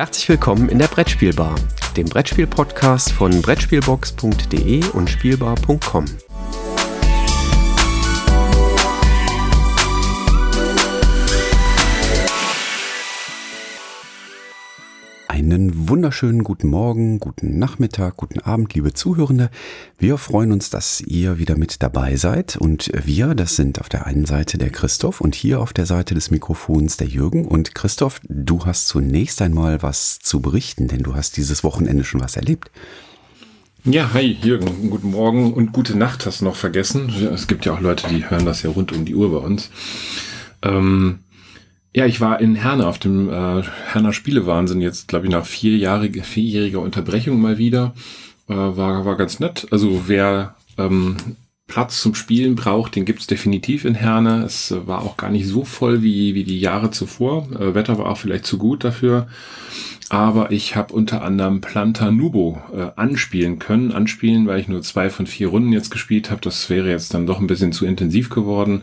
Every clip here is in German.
Herzlich willkommen in der Brettspielbar, dem Brettspiel-Podcast von Brettspielbox.de und Spielbar.com. Einen wunderschönen guten Morgen, guten Nachmittag, guten Abend, liebe Zuhörende. Wir freuen uns, dass ihr wieder mit dabei seid. Und wir, das sind auf der einen Seite der Christoph und hier auf der Seite des Mikrofons der Jürgen. Und Christoph, du hast zunächst einmal was zu berichten, denn du hast dieses Wochenende schon was erlebt. Ja, hi Jürgen, guten Morgen und gute Nacht hast du noch vergessen. Es gibt ja auch Leute, die hören das ja rund um die Uhr bei uns. Ähm, ja, ich war in Herne auf dem äh, Herner Spielewahnsinn jetzt, glaube ich, nach vierjähriger, vierjähriger Unterbrechung mal wieder. Äh, war, war ganz nett. Also wer ähm, Platz zum Spielen braucht, den gibt's definitiv in Herne. Es war auch gar nicht so voll wie, wie die Jahre zuvor. Äh, Wetter war auch vielleicht zu gut dafür aber ich habe unter anderem Planta Nubo äh, anspielen können. Anspielen, weil ich nur zwei von vier Runden jetzt gespielt habe. Das wäre jetzt dann doch ein bisschen zu intensiv geworden.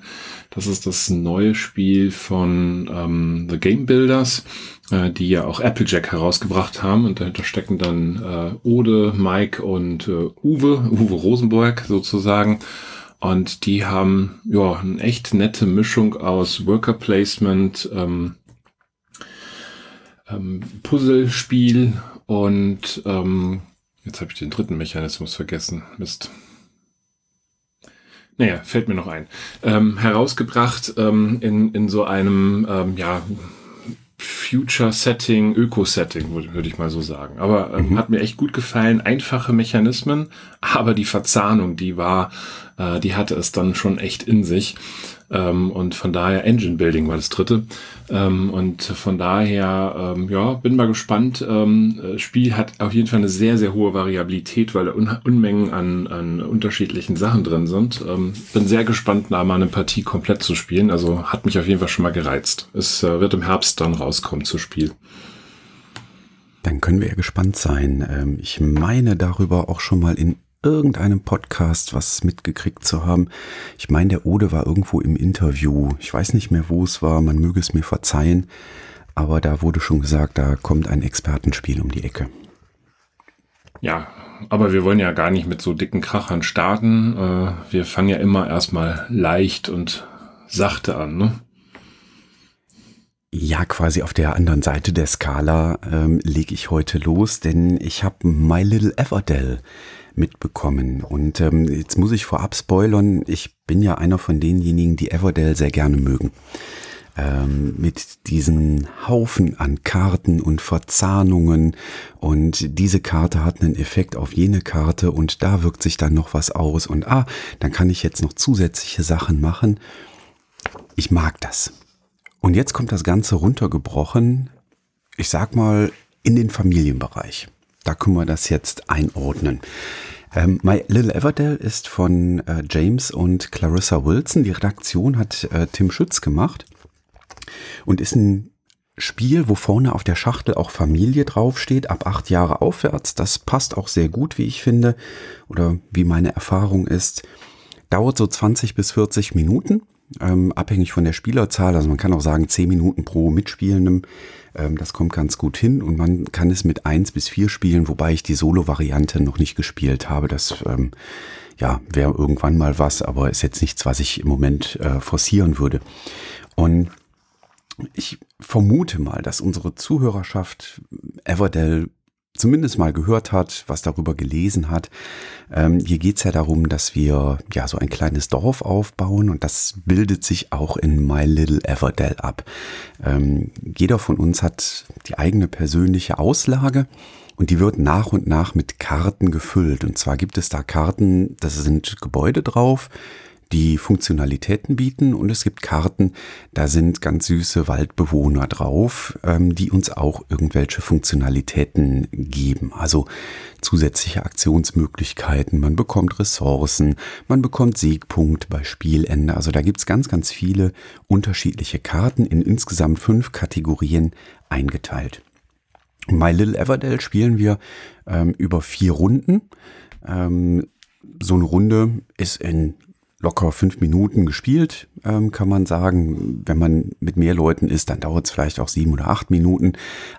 Das ist das neue Spiel von ähm, The Game Builders, äh, die ja auch Applejack herausgebracht haben. Und dahinter stecken dann äh, Ode, Mike und äh, Uwe, Uwe Rosenberg sozusagen. Und die haben ja eine echt nette Mischung aus Worker Placement, ähm, ähm, Puzzlespiel und ähm, jetzt habe ich den dritten Mechanismus vergessen. Mist. Naja, fällt mir noch ein. Ähm, herausgebracht ähm, in, in so einem ähm, ja, Future-Setting, Öko-Setting, würde würd ich mal so sagen. Aber ähm, mhm. hat mir echt gut gefallen. Einfache Mechanismen, aber die Verzahnung, die war, äh, die hatte es dann schon echt in sich. Ähm, und von daher Engine Building war das dritte. Ähm, und von daher, ähm, ja, bin mal gespannt. Ähm, Spiel hat auf jeden Fall eine sehr, sehr hohe Variabilität, weil da Un Unmengen an, an unterschiedlichen Sachen drin sind. Ähm, bin sehr gespannt, da mal eine Partie komplett zu spielen. Also hat mich auf jeden Fall schon mal gereizt. Es äh, wird im Herbst dann rauskommen zu Spiel. Dann können wir ja gespannt sein. Ähm, ich meine darüber auch schon mal in irgendeinem Podcast was mitgekriegt zu haben. Ich meine, der Ode war irgendwo im Interview. Ich weiß nicht mehr, wo es war. Man möge es mir verzeihen. Aber da wurde schon gesagt, da kommt ein Expertenspiel um die Ecke. Ja, aber wir wollen ja gar nicht mit so dicken Krachern starten. Äh, wir fangen ja immer erstmal leicht und sachte an, ne? Ja, quasi auf der anderen Seite der Skala ähm, lege ich heute los, denn ich habe My Little Everdell mitbekommen. Und ähm, jetzt muss ich vorab spoilern, ich bin ja einer von denjenigen, die Everdell sehr gerne mögen. Ähm, mit diesen Haufen an Karten und Verzahnungen und diese Karte hat einen Effekt auf jene Karte und da wirkt sich dann noch was aus und ah, dann kann ich jetzt noch zusätzliche Sachen machen. Ich mag das. Und jetzt kommt das Ganze runtergebrochen, ich sag mal, in den Familienbereich. Da können wir das jetzt einordnen. Ähm, My Little Everdell ist von äh, James und Clarissa Wilson. Die Redaktion hat äh, Tim Schütz gemacht und ist ein Spiel, wo vorne auf der Schachtel auch Familie draufsteht, ab acht Jahre aufwärts. Das passt auch sehr gut, wie ich finde, oder wie meine Erfahrung ist. Dauert so 20 bis 40 Minuten, ähm, abhängig von der Spielerzahl. Also man kann auch sagen 10 Minuten pro Mitspielendem. Ähm, das kommt ganz gut hin und man kann es mit eins bis vier spielen, wobei ich die Solo-Variante noch nicht gespielt habe. Das ähm, ja, wäre irgendwann mal was, aber ist jetzt nichts, was ich im Moment äh, forcieren würde. Und ich vermute mal, dass unsere Zuhörerschaft Everdell zumindest mal gehört hat, was darüber gelesen hat. Ähm, hier geht's ja darum, dass wir ja so ein kleines Dorf aufbauen und das bildet sich auch in My Little Everdell ab. Ähm, jeder von uns hat die eigene persönliche Auslage. Und die wird nach und nach mit Karten gefüllt. Und zwar gibt es da Karten, das sind Gebäude drauf, die Funktionalitäten bieten und es gibt Karten, da sind ganz süße Waldbewohner drauf, ähm, die uns auch irgendwelche Funktionalitäten geben. Also zusätzliche Aktionsmöglichkeiten, man bekommt Ressourcen, man bekommt Siegpunkt bei Spielende. Also da gibt's ganz, ganz viele unterschiedliche Karten in insgesamt fünf Kategorien eingeteilt. My Little Everdell spielen wir ähm, über vier Runden. Ähm, so eine Runde ist in locker fünf Minuten gespielt, ähm, kann man sagen. Wenn man mit mehr Leuten ist, dann dauert es vielleicht auch sieben oder acht Minuten,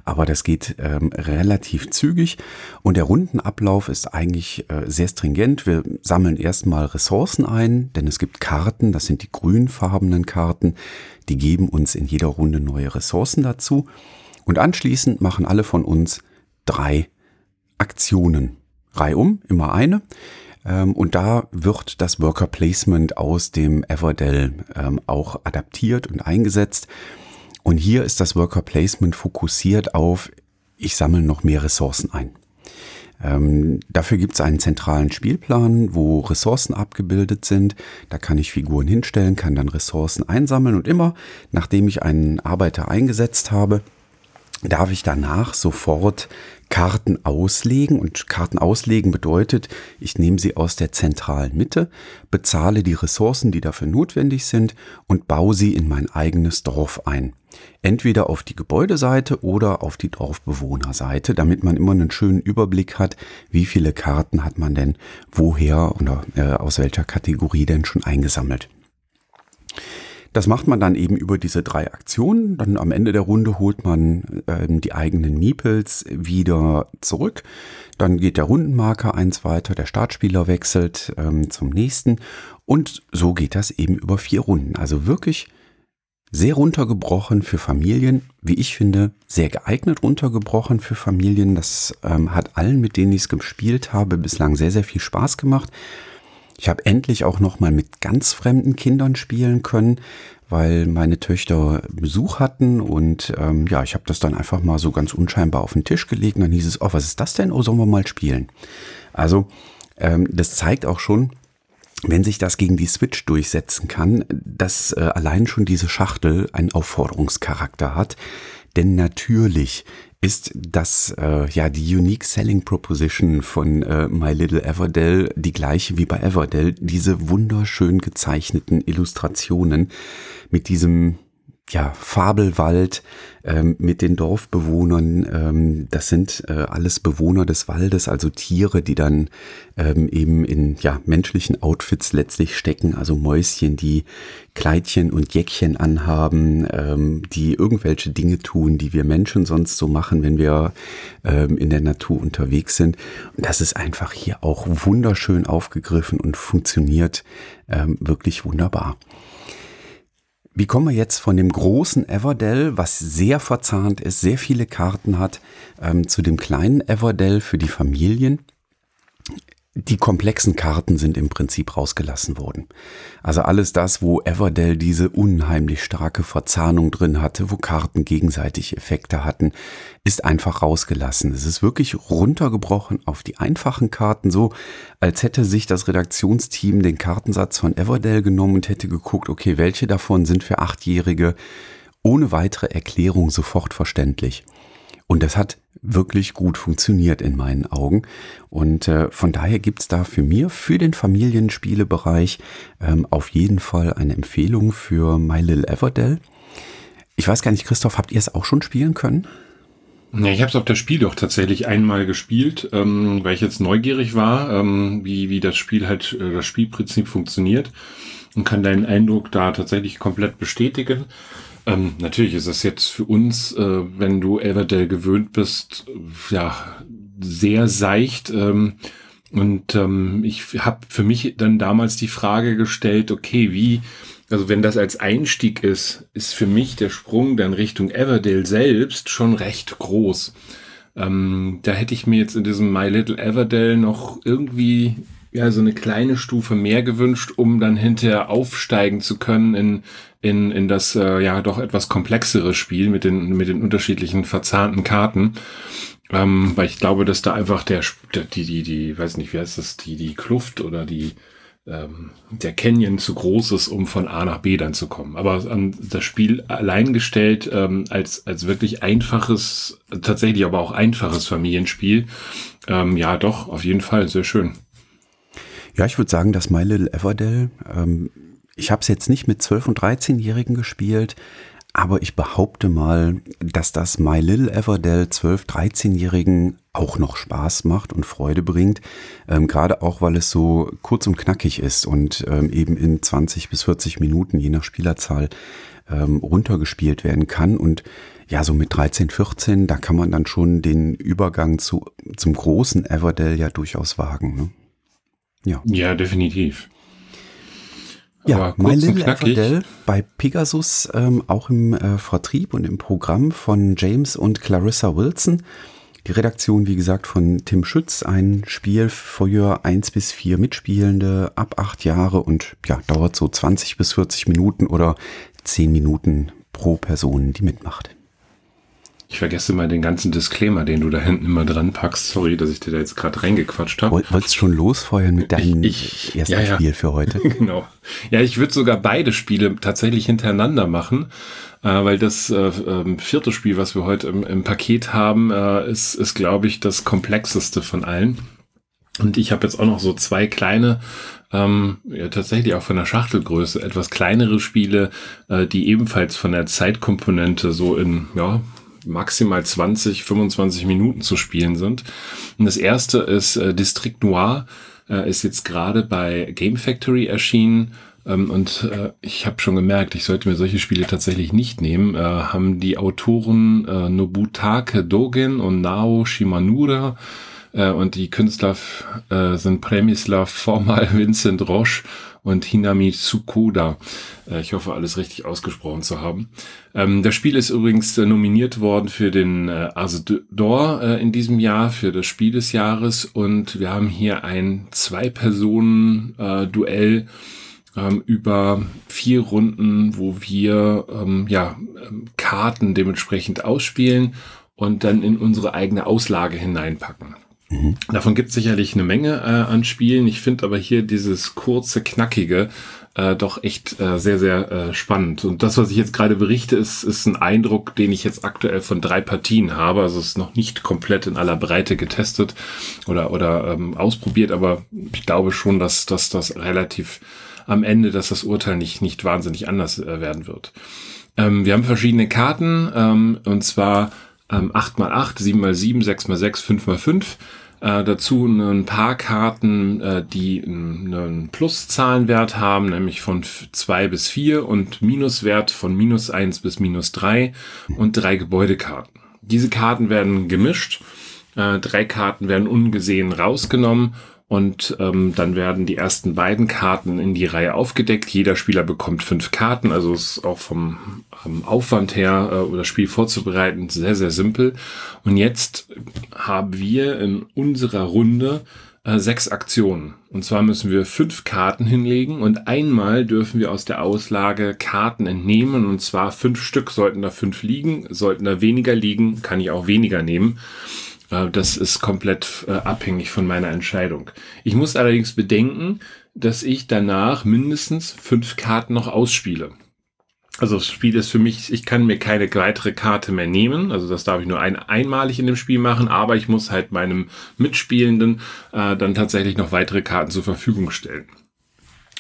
aber das geht ähm, relativ zügig. Und der Rundenablauf ist eigentlich äh, sehr stringent. Wir sammeln erstmal Ressourcen ein, denn es gibt Karten, das sind die grünfarbenen Karten, die geben uns in jeder Runde neue Ressourcen dazu. Und anschließend machen alle von uns drei Aktionen. Reihum, immer eine. Ähm, und da wird das Worker Placement aus dem Everdell ähm, auch adaptiert und eingesetzt. Und hier ist das Worker Placement fokussiert auf, ich sammle noch mehr Ressourcen ein. Ähm, dafür gibt es einen zentralen Spielplan, wo Ressourcen abgebildet sind. Da kann ich Figuren hinstellen, kann dann Ressourcen einsammeln und immer, nachdem ich einen Arbeiter eingesetzt habe, darf ich danach sofort Karten auslegen. Und Karten auslegen bedeutet, ich nehme sie aus der zentralen Mitte, bezahle die Ressourcen, die dafür notwendig sind und baue sie in mein eigenes Dorf ein. Entweder auf die Gebäudeseite oder auf die Dorfbewohnerseite, damit man immer einen schönen Überblick hat, wie viele Karten hat man denn woher oder äh, aus welcher Kategorie denn schon eingesammelt. Das macht man dann eben über diese drei Aktionen. Dann am Ende der Runde holt man ähm, die eigenen Meeples wieder zurück. Dann geht der Rundenmarker eins weiter, der Startspieler wechselt ähm, zum nächsten. Und so geht das eben über vier Runden. Also wirklich sehr runtergebrochen für Familien, wie ich finde, sehr geeignet runtergebrochen für Familien. Das ähm, hat allen, mit denen ich es gespielt habe, bislang sehr, sehr viel Spaß gemacht. Ich habe endlich auch noch mal mit ganz fremden Kindern spielen können, weil meine Töchter Besuch hatten und ähm, ja, ich habe das dann einfach mal so ganz unscheinbar auf den Tisch gelegt. Und dann hieß es, oh, was ist das denn? Oh, sollen wir mal spielen? Also ähm, das zeigt auch schon, wenn sich das gegen die Switch durchsetzen kann, dass äh, allein schon diese Schachtel einen Aufforderungscharakter hat. Denn natürlich ist das äh, ja die Unique Selling Proposition von äh, My Little Everdell die gleiche wie bei Everdell. Diese wunderschön gezeichneten Illustrationen mit diesem ja, Fabelwald ähm, mit den Dorfbewohnern. Ähm, das sind äh, alles Bewohner des Waldes, also Tiere, die dann ähm, eben in ja, menschlichen Outfits letztlich stecken, also Mäuschen, die Kleidchen und Jäckchen anhaben, ähm, die irgendwelche Dinge tun, die wir Menschen sonst so machen, wenn wir ähm, in der Natur unterwegs sind. Und das ist einfach hier auch wunderschön aufgegriffen und funktioniert ähm, wirklich wunderbar. Wie kommen wir jetzt von dem großen Everdell, was sehr verzahnt ist, sehr viele Karten hat, ähm, zu dem kleinen Everdell für die Familien? Die komplexen Karten sind im Prinzip rausgelassen worden. Also alles das, wo Everdell diese unheimlich starke Verzahnung drin hatte, wo Karten gegenseitig Effekte hatten, ist einfach rausgelassen. Es ist wirklich runtergebrochen auf die einfachen Karten, so als hätte sich das Redaktionsteam den Kartensatz von Everdell genommen und hätte geguckt, okay, welche davon sind für Achtjährige ohne weitere Erklärung sofort verständlich. Und das hat wirklich gut funktioniert in meinen Augen. Und äh, von daher gibt's da für mir, für den Familienspielebereich, ähm, auf jeden Fall eine Empfehlung für My Little Everdell. Ich weiß gar nicht, Christoph, habt ihr es auch schon spielen können? Ja, ich habe es auf das Spiel doch tatsächlich einmal gespielt, ähm, weil ich jetzt neugierig war, ähm, wie, wie das Spiel halt, äh, das Spielprinzip funktioniert und kann deinen Eindruck da tatsächlich komplett bestätigen. Ähm, natürlich ist es jetzt für uns, äh, wenn du Everdell gewöhnt bist, ja, sehr seicht. Ähm, und ähm, ich habe für mich dann damals die Frage gestellt, okay, wie, also wenn das als Einstieg ist, ist für mich der Sprung dann Richtung Everdale selbst schon recht groß. Ähm, da hätte ich mir jetzt in diesem My Little Everdale noch irgendwie ja so eine kleine Stufe mehr gewünscht, um dann hinterher aufsteigen zu können in in, in das äh, ja doch etwas komplexere Spiel mit den, mit den unterschiedlichen verzahnten Karten. Ähm, weil ich glaube, dass da einfach der, die, die, die, weiß nicht, wie heißt das, die, die Kluft oder die, ähm, der Canyon zu groß ist, um von A nach B dann zu kommen. Aber an das Spiel allein gestellt ähm, als, als wirklich einfaches, tatsächlich aber auch einfaches Familienspiel, ähm, ja doch, auf jeden Fall, sehr schön. Ja, ich würde sagen, dass My Little Everdell ähm, ich habe es jetzt nicht mit 12- und 13-Jährigen gespielt, aber ich behaupte mal, dass das My Little Everdell 12-, 13-Jährigen auch noch Spaß macht und Freude bringt. Ähm, Gerade auch, weil es so kurz und knackig ist und ähm, eben in 20 bis 40 Minuten, je nach Spielerzahl, ähm, runtergespielt werden kann. Und ja, so mit 13, 14, da kann man dann schon den Übergang zu, zum großen Everdell ja durchaus wagen. Ne? Ja. ja, definitiv. Ja, My Little Everdell bei Pegasus ähm, auch im äh, Vertrieb und im Programm von James und Clarissa Wilson. Die Redaktion, wie gesagt, von Tim Schütz, ein Spiel für eins bis vier Mitspielende ab acht Jahre und ja, dauert so 20 bis 40 Minuten oder 10 Minuten pro Person, die mitmacht. Ich vergesse mal den ganzen Disclaimer, den du da hinten immer dran packst. Sorry, dass ich dir da jetzt gerade reingequatscht habe. Wolltest schon losfeuern mit deinem ich, ich, ersten ja, ja. Spiel für heute? genau. Ja, ich würde sogar beide Spiele tatsächlich hintereinander machen, äh, weil das äh, äh, vierte Spiel, was wir heute im, im Paket haben, äh, ist, ist glaube ich, das komplexeste von allen. Und ich habe jetzt auch noch so zwei kleine ähm, ja, tatsächlich auch von der Schachtelgröße etwas kleinere Spiele, äh, die ebenfalls von der Zeitkomponente so in ja, maximal 20, 25 Minuten zu spielen sind. Und das erste ist äh, District Noir, äh, ist jetzt gerade bei Game Factory erschienen. Ähm, und äh, ich habe schon gemerkt, ich sollte mir solche Spiele tatsächlich nicht nehmen. Äh, haben die Autoren äh, Nobutake Dogen und Nao Shimanura äh, und die Künstler äh, sind Premislav Formal, Vincent Roche und Hinami Tsukoda. Äh, ich hoffe, alles richtig ausgesprochen zu haben. Ähm, das Spiel ist übrigens äh, nominiert worden für den äh, Ars d'Or äh, in diesem Jahr, für das Spiel des Jahres. Und wir haben hier ein Zwei-Personen-Duell ähm, über vier Runden, wo wir ähm, ja, ähm, Karten dementsprechend ausspielen und dann in unsere eigene Auslage hineinpacken. Davon gibt es sicherlich eine Menge äh, an Spielen. Ich finde aber hier dieses kurze, knackige äh, doch echt äh, sehr, sehr äh, spannend. Und das, was ich jetzt gerade berichte, ist, ist ein Eindruck, den ich jetzt aktuell von drei Partien habe. Also es ist noch nicht komplett in aller Breite getestet oder, oder ähm, ausprobiert, aber ich glaube schon, dass, dass das relativ am Ende, dass das Urteil nicht, nicht wahnsinnig anders äh, werden wird. Ähm, wir haben verschiedene Karten, ähm, und zwar ähm, 8x8, 7x7, 6x6, 5x5. Äh, dazu ein paar Karten, äh, die einen Pluszahlenwert haben, nämlich von 2 bis 4 und Minuswert von minus 1 bis minus 3 und drei Gebäudekarten. Diese Karten werden gemischt, äh, drei Karten werden ungesehen rausgenommen und ähm, dann werden die ersten beiden Karten in die Reihe aufgedeckt. Jeder Spieler bekommt fünf Karten, also ist auch vom ähm, Aufwand her, äh, das Spiel vorzubereiten, sehr, sehr simpel. Und jetzt haben wir in unserer Runde äh, sechs Aktionen. Und zwar müssen wir fünf Karten hinlegen und einmal dürfen wir aus der Auslage Karten entnehmen. Und zwar fünf Stück sollten da fünf liegen, sollten da weniger liegen, kann ich auch weniger nehmen. Äh, das ist komplett äh, abhängig von meiner Entscheidung. Ich muss allerdings bedenken, dass ich danach mindestens fünf Karten noch ausspiele. Also das Spiel ist für mich, ich kann mir keine weitere Karte mehr nehmen. Also das darf ich nur ein, einmalig in dem Spiel machen, aber ich muss halt meinem Mitspielenden äh, dann tatsächlich noch weitere Karten zur Verfügung stellen.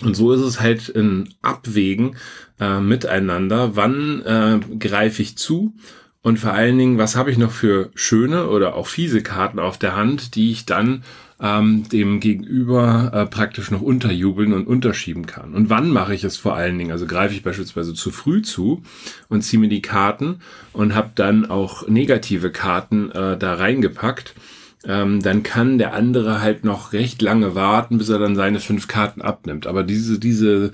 Und so ist es halt ein Abwägen äh, miteinander. Wann äh, greife ich zu und vor allen Dingen, was habe ich noch für schöne oder auch fiese Karten auf der Hand, die ich dann ähm, dem Gegenüber äh, praktisch noch unterjubeln und unterschieben kann. Und wann mache ich es vor allen Dingen? Also greife ich beispielsweise zu früh zu und ziehe mir die Karten und habe dann auch negative Karten äh, da reingepackt. Ähm, dann kann der andere halt noch recht lange warten, bis er dann seine fünf Karten abnimmt. Aber diese, diese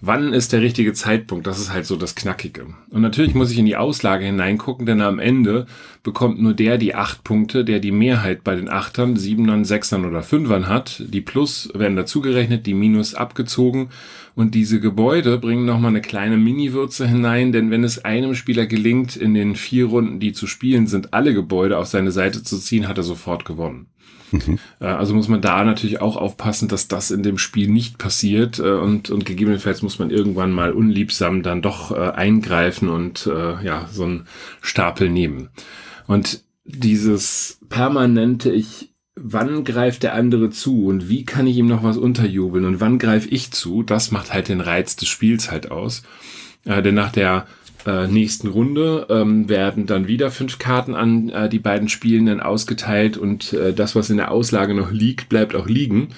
wann ist der richtige Zeitpunkt? Das ist halt so das Knackige. Und natürlich muss ich in die Auslage hineingucken, denn am Ende bekommt nur der die acht Punkte, der die Mehrheit bei den Achtern, Siebenern, Sechsern oder Fünfern hat. Die Plus werden dazugerechnet, die Minus abgezogen. Und diese Gebäude bringen nochmal eine kleine Mini-Würze hinein, denn wenn es einem Spieler gelingt, in den vier Runden, die zu spielen sind, alle Gebäude auf seine Seite zu ziehen, hat er sofort gewonnen. Mhm. Also muss man da natürlich auch aufpassen, dass das in dem Spiel nicht passiert äh, und, und gegebenenfalls muss man irgendwann mal unliebsam dann doch äh, eingreifen und ja, so einen Stapel nehmen. Und dieses permanente, ich, wann greift der andere zu und wie kann ich ihm noch was unterjubeln und wann greife ich zu, das macht halt den Reiz des Spiels halt aus. Äh, denn nach der äh, nächsten Runde ähm, werden dann wieder fünf Karten an äh, die beiden Spielenden ausgeteilt und äh, das, was in der Auslage noch liegt, bleibt auch liegen.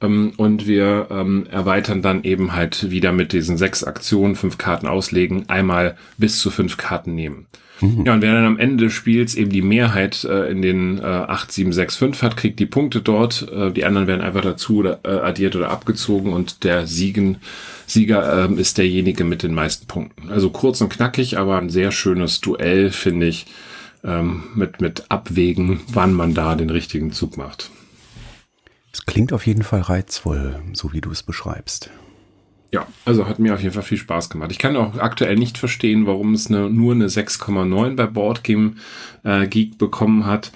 Ähm, und wir ähm, erweitern dann eben halt wieder mit diesen sechs Aktionen, fünf Karten auslegen, einmal bis zu fünf Karten nehmen. Mhm. Ja, und wer dann am Ende des Spiels eben die Mehrheit äh, in den äh, 8, 7, 6, 5 hat, kriegt die Punkte dort. Äh, die anderen werden einfach dazu oder, äh, addiert oder abgezogen und der Siegen, Sieger äh, ist derjenige mit den meisten Punkten. Also kurz und knackig, aber ein sehr schönes Duell, finde ich, ähm, mit, mit Abwägen, wann man da den richtigen Zug macht. Es klingt auf jeden Fall reizvoll, so wie du es beschreibst. Ja, also hat mir auf jeden Fall viel Spaß gemacht. Ich kann auch aktuell nicht verstehen, warum es eine, nur eine 6,9 bei Boardgame äh, Geek bekommen hat.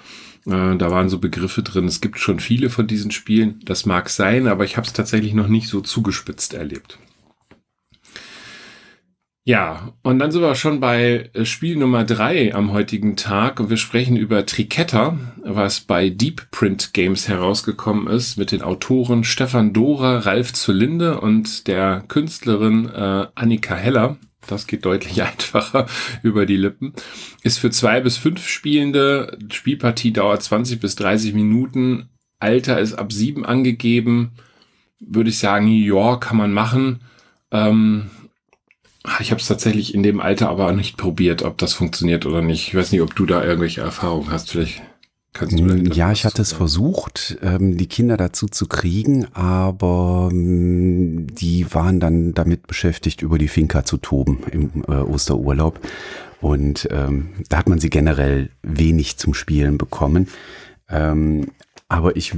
Äh, da waren so Begriffe drin. Es gibt schon viele von diesen Spielen. Das mag sein, aber ich habe es tatsächlich noch nicht so zugespitzt erlebt. Ja, und dann sind wir schon bei äh, Spiel Nummer drei am heutigen Tag und wir sprechen über Triketta, was bei Deep Print Games herausgekommen ist mit den Autoren Stefan Dora, Ralf Zulinde und der Künstlerin äh, Annika Heller. Das geht deutlich einfacher über die Lippen. Ist für zwei bis fünf Spielende. Spielpartie dauert 20 bis 30 Minuten. Alter ist ab sieben angegeben. Würde ich sagen, ja, kann man machen. Ähm, ich habe es tatsächlich in dem Alter aber nicht probiert, ob das funktioniert oder nicht. Ich weiß nicht, ob du da irgendwelche Erfahrungen hast. Vielleicht kannst du. Mm, ja, ich hatte es versucht, ähm, die Kinder dazu zu kriegen, aber mm, die waren dann damit beschäftigt, über die Finca zu toben im äh, Osterurlaub. Und ähm, da hat man sie generell wenig zum Spielen bekommen. Ähm, aber ich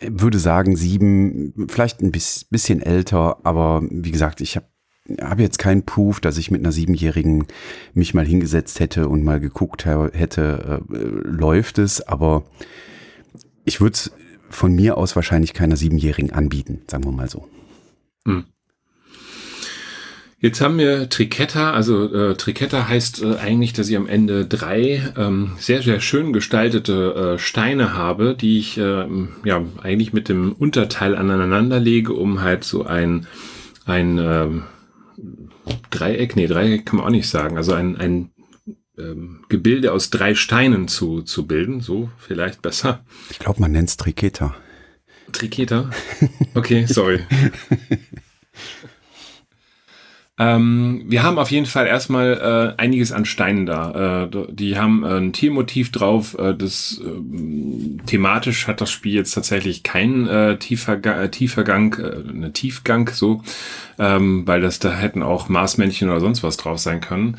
würde sagen, sieben, vielleicht ein bisschen älter, aber wie gesagt, ich habe habe jetzt keinen Proof, dass ich mit einer Siebenjährigen mich mal hingesetzt hätte und mal geguckt hätte, äh, läuft es, aber ich würde es von mir aus wahrscheinlich keiner Siebenjährigen anbieten, sagen wir mal so. Hm. Jetzt haben wir Triketta, also äh, Triketta heißt äh, eigentlich, dass ich am Ende drei ähm, sehr, sehr schön gestaltete äh, Steine habe, die ich äh, ja eigentlich mit dem Unterteil aneinander lege, um halt so ein, ein ähm, Dreieck, nee, Dreieck kann man auch nicht sagen. Also ein, ein ähm, Gebilde aus drei Steinen zu, zu bilden, so vielleicht besser. Ich glaube, man nennt es Triketa. Triketa? Okay, sorry. Ähm, wir haben auf jeden Fall erstmal äh, einiges an Steinen da. Äh, die haben äh, ein Tiermotiv drauf. Äh, das äh, thematisch hat das Spiel jetzt tatsächlich keinen äh, tiefer, äh, tiefer Gang, äh, eine Tiefgang so, ähm, weil das da hätten auch Marsmännchen oder sonst was drauf sein können.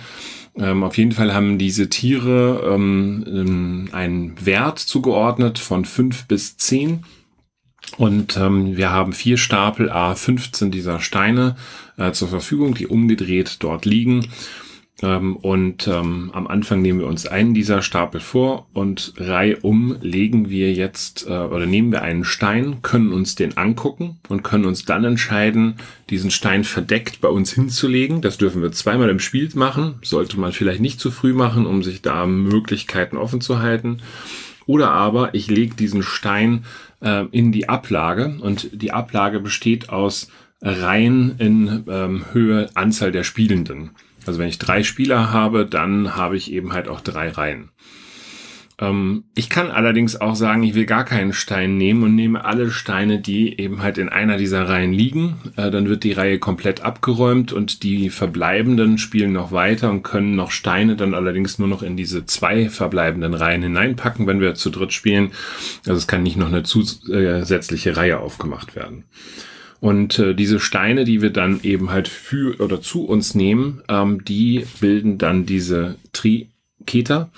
Ähm, auf jeden Fall haben diese Tiere ähm, einen Wert zugeordnet von fünf bis zehn und ähm, wir haben vier Stapel A15 dieser Steine äh, zur Verfügung, die umgedreht dort liegen. Ähm, und ähm, am Anfang nehmen wir uns einen dieser Stapel vor und reihum legen wir jetzt äh, oder nehmen wir einen Stein, können uns den angucken und können uns dann entscheiden, diesen Stein verdeckt bei uns hinzulegen. Das dürfen wir zweimal im Spiel machen. Sollte man vielleicht nicht zu früh machen, um sich da Möglichkeiten offen zu halten. Oder aber ich lege diesen Stein äh, in die Ablage und die Ablage besteht aus Reihen in ähm, Höhe Anzahl der Spielenden. Also wenn ich drei Spieler habe, dann habe ich eben halt auch drei Reihen. Ähm, ich kann allerdings auch sagen, ich will gar keinen Stein nehmen und nehme alle Steine, die eben halt in einer dieser Reihen liegen. Äh, dann wird die Reihe komplett abgeräumt und die verbleibenden spielen noch weiter und können noch Steine dann allerdings nur noch in diese zwei verbleibenden Reihen hineinpacken, wenn wir zu dritt spielen. Also es kann nicht noch eine zusätzliche Reihe aufgemacht werden. Und äh, diese Steine, die wir dann eben halt für oder zu uns nehmen, ähm, die bilden dann diese Triketer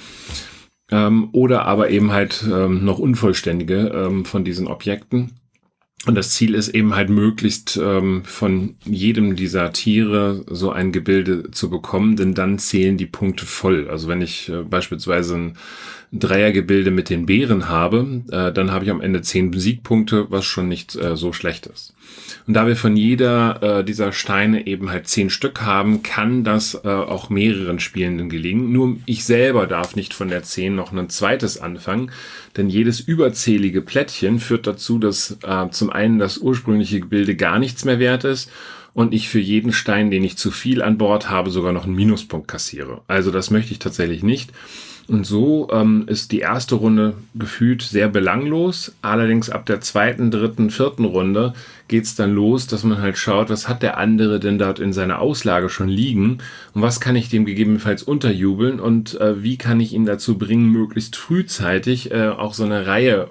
ähm, oder aber eben halt ähm, noch unvollständige ähm, von diesen Objekten. Und das Ziel ist eben halt möglichst ähm, von jedem dieser Tiere so ein Gebilde zu bekommen, denn dann zählen die Punkte voll. Also wenn ich äh, beispielsweise ein Dreiergebilde mit den Bären habe, äh, dann habe ich am Ende zehn Siegpunkte, was schon nicht äh, so schlecht ist. Und da wir von jeder äh, dieser Steine eben halt zehn Stück haben, kann das äh, auch mehreren Spielenden gelingen. Nur ich selber darf nicht von der zehn noch ein zweites anfangen, denn jedes überzählige Plättchen führt dazu, dass äh, zum einen das ursprüngliche Gebilde gar nichts mehr wert ist und ich für jeden Stein, den ich zu viel an Bord habe, sogar noch einen Minuspunkt kassiere. Also das möchte ich tatsächlich nicht. Und so ähm, ist die erste Runde gefühlt sehr belanglos. Allerdings ab der zweiten, dritten, vierten Runde geht's dann los, dass man halt schaut, was hat der andere denn dort in seiner Auslage schon liegen und was kann ich dem gegebenenfalls unterjubeln und äh, wie kann ich ihn dazu bringen, möglichst frühzeitig äh, auch so eine Reihe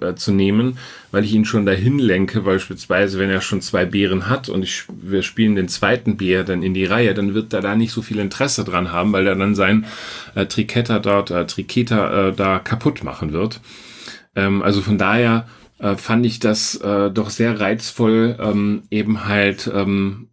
äh, zu nehmen, weil ich ihn schon dahin lenke, beispielsweise wenn er schon zwei Beeren hat und ich, wir spielen den zweiten Bär dann in die Reihe, dann wird er da nicht so viel Interesse dran haben, weil er dann sein äh, Triketta dort, äh, Triketa äh, da kaputt machen wird. Ähm, also von daher äh, fand ich das äh, doch sehr reizvoll, ähm, eben halt ähm,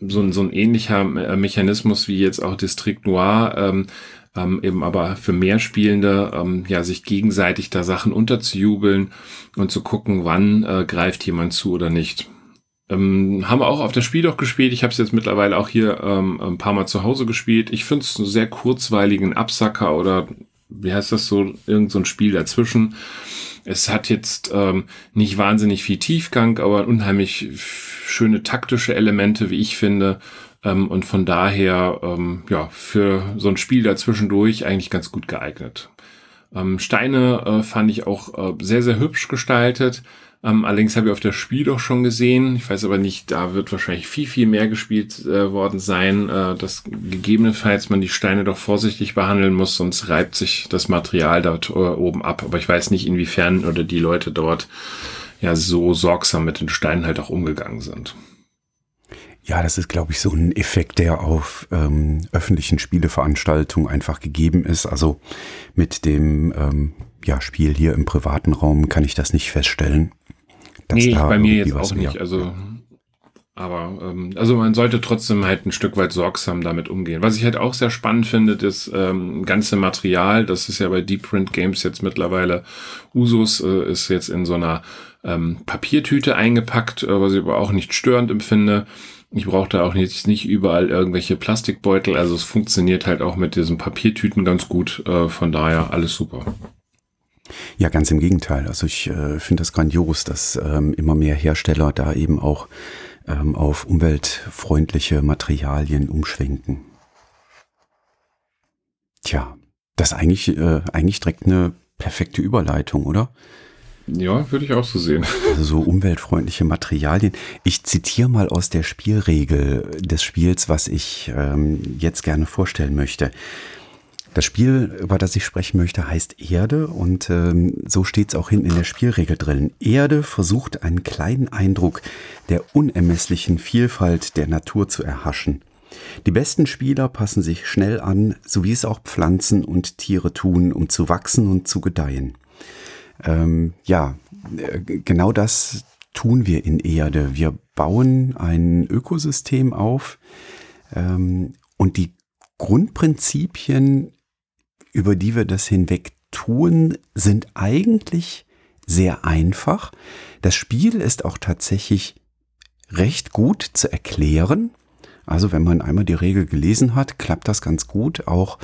so, so ein ähnlicher äh, Mechanismus wie jetzt auch District Noir, ähm, ähm, eben aber für mehr Spielende, ähm, ja, sich gegenseitig da Sachen unterzujubeln und zu gucken, wann äh, greift jemand zu oder nicht. Ähm, haben wir auch auf das Spiel doch gespielt. Ich habe es jetzt mittlerweile auch hier ähm, ein paar Mal zu Hause gespielt. Ich finde es einen sehr kurzweiligen Absacker oder wie heißt das so, irgend so ein Spiel dazwischen. Es hat jetzt ähm, nicht wahnsinnig viel Tiefgang, aber unheimlich schöne taktische Elemente, wie ich finde. Ähm, und von daher, ähm, ja, für so ein Spiel dazwischendurch eigentlich ganz gut geeignet. Ähm, Steine äh, fand ich auch äh, sehr, sehr hübsch gestaltet. Ähm, allerdings habe ich auf das Spiel doch schon gesehen. Ich weiß aber nicht, da wird wahrscheinlich viel, viel mehr gespielt äh, worden sein, äh, dass gegebenenfalls man die Steine doch vorsichtig behandeln muss, sonst reibt sich das Material dort äh, oben ab. Aber ich weiß nicht, inwiefern oder die Leute dort ja so sorgsam mit den Steinen halt auch umgegangen sind. Ja, das ist, glaube ich, so ein Effekt, der auf ähm, öffentlichen Spieleveranstaltungen einfach gegeben ist. Also mit dem ähm, ja, Spiel hier im privaten Raum kann ich das nicht feststellen. Nee, bei mir jetzt auch nicht. Also, aber ähm, also man sollte trotzdem halt ein Stück weit sorgsam damit umgehen. Was ich halt auch sehr spannend finde, ist ähm, ganze Material. Das ist ja bei Deep Print Games jetzt mittlerweile Usus, äh, ist jetzt in so einer ähm, Papiertüte eingepackt, äh, was ich aber auch nicht störend empfinde. Ich brauche da auch nicht, nicht überall irgendwelche Plastikbeutel. Also es funktioniert halt auch mit diesen Papiertüten ganz gut. Äh, von daher alles super. Ja, ganz im Gegenteil. Also ich äh, finde das grandios, dass ähm, immer mehr Hersteller da eben auch ähm, auf umweltfreundliche Materialien umschwenken. Tja, das ist eigentlich, äh, eigentlich direkt eine perfekte Überleitung, oder? Ja, würde ich auch so sehen. Also so umweltfreundliche Materialien. Ich zitiere mal aus der Spielregel des Spiels, was ich ähm, jetzt gerne vorstellen möchte. Das Spiel, über das ich sprechen möchte, heißt Erde und ähm, so steht es auch hinten in der Spielregel drin. Erde versucht einen kleinen Eindruck der unermesslichen Vielfalt der Natur zu erhaschen. Die besten Spieler passen sich schnell an, so wie es auch Pflanzen und Tiere tun, um zu wachsen und zu gedeihen. Ähm, ja, äh, genau das tun wir in Erde. Wir bauen ein Ökosystem auf ähm, und die Grundprinzipien über die wir das hinweg tun, sind eigentlich sehr einfach. Das Spiel ist auch tatsächlich recht gut zu erklären. Also wenn man einmal die Regel gelesen hat, klappt das ganz gut, auch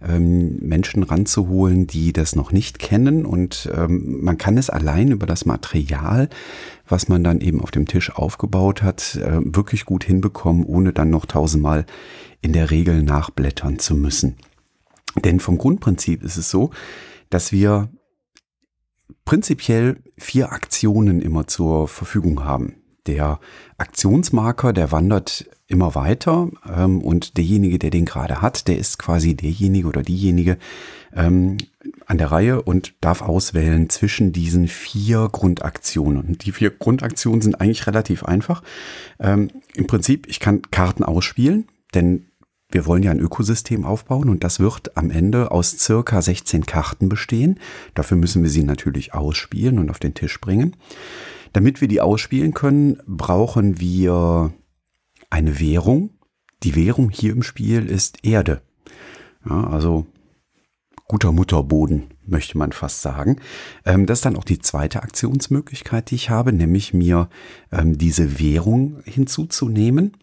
ähm, Menschen ranzuholen, die das noch nicht kennen. Und ähm, man kann es allein über das Material, was man dann eben auf dem Tisch aufgebaut hat, äh, wirklich gut hinbekommen, ohne dann noch tausendmal in der Regel nachblättern zu müssen. Denn vom Grundprinzip ist es so, dass wir prinzipiell vier Aktionen immer zur Verfügung haben. Der Aktionsmarker, der wandert immer weiter ähm, und derjenige, der den gerade hat, der ist quasi derjenige oder diejenige ähm, an der Reihe und darf auswählen zwischen diesen vier Grundaktionen. Und die vier Grundaktionen sind eigentlich relativ einfach. Ähm, Im Prinzip, ich kann Karten ausspielen, denn wir wollen ja ein Ökosystem aufbauen und das wird am Ende aus circa 16 Karten bestehen. Dafür müssen wir sie natürlich ausspielen und auf den Tisch bringen. Damit wir die ausspielen können, brauchen wir eine Währung. Die Währung hier im Spiel ist Erde. Ja, also guter Mutterboden, möchte man fast sagen. Ähm, das ist dann auch die zweite Aktionsmöglichkeit, die ich habe, nämlich mir ähm, diese Währung hinzuzunehmen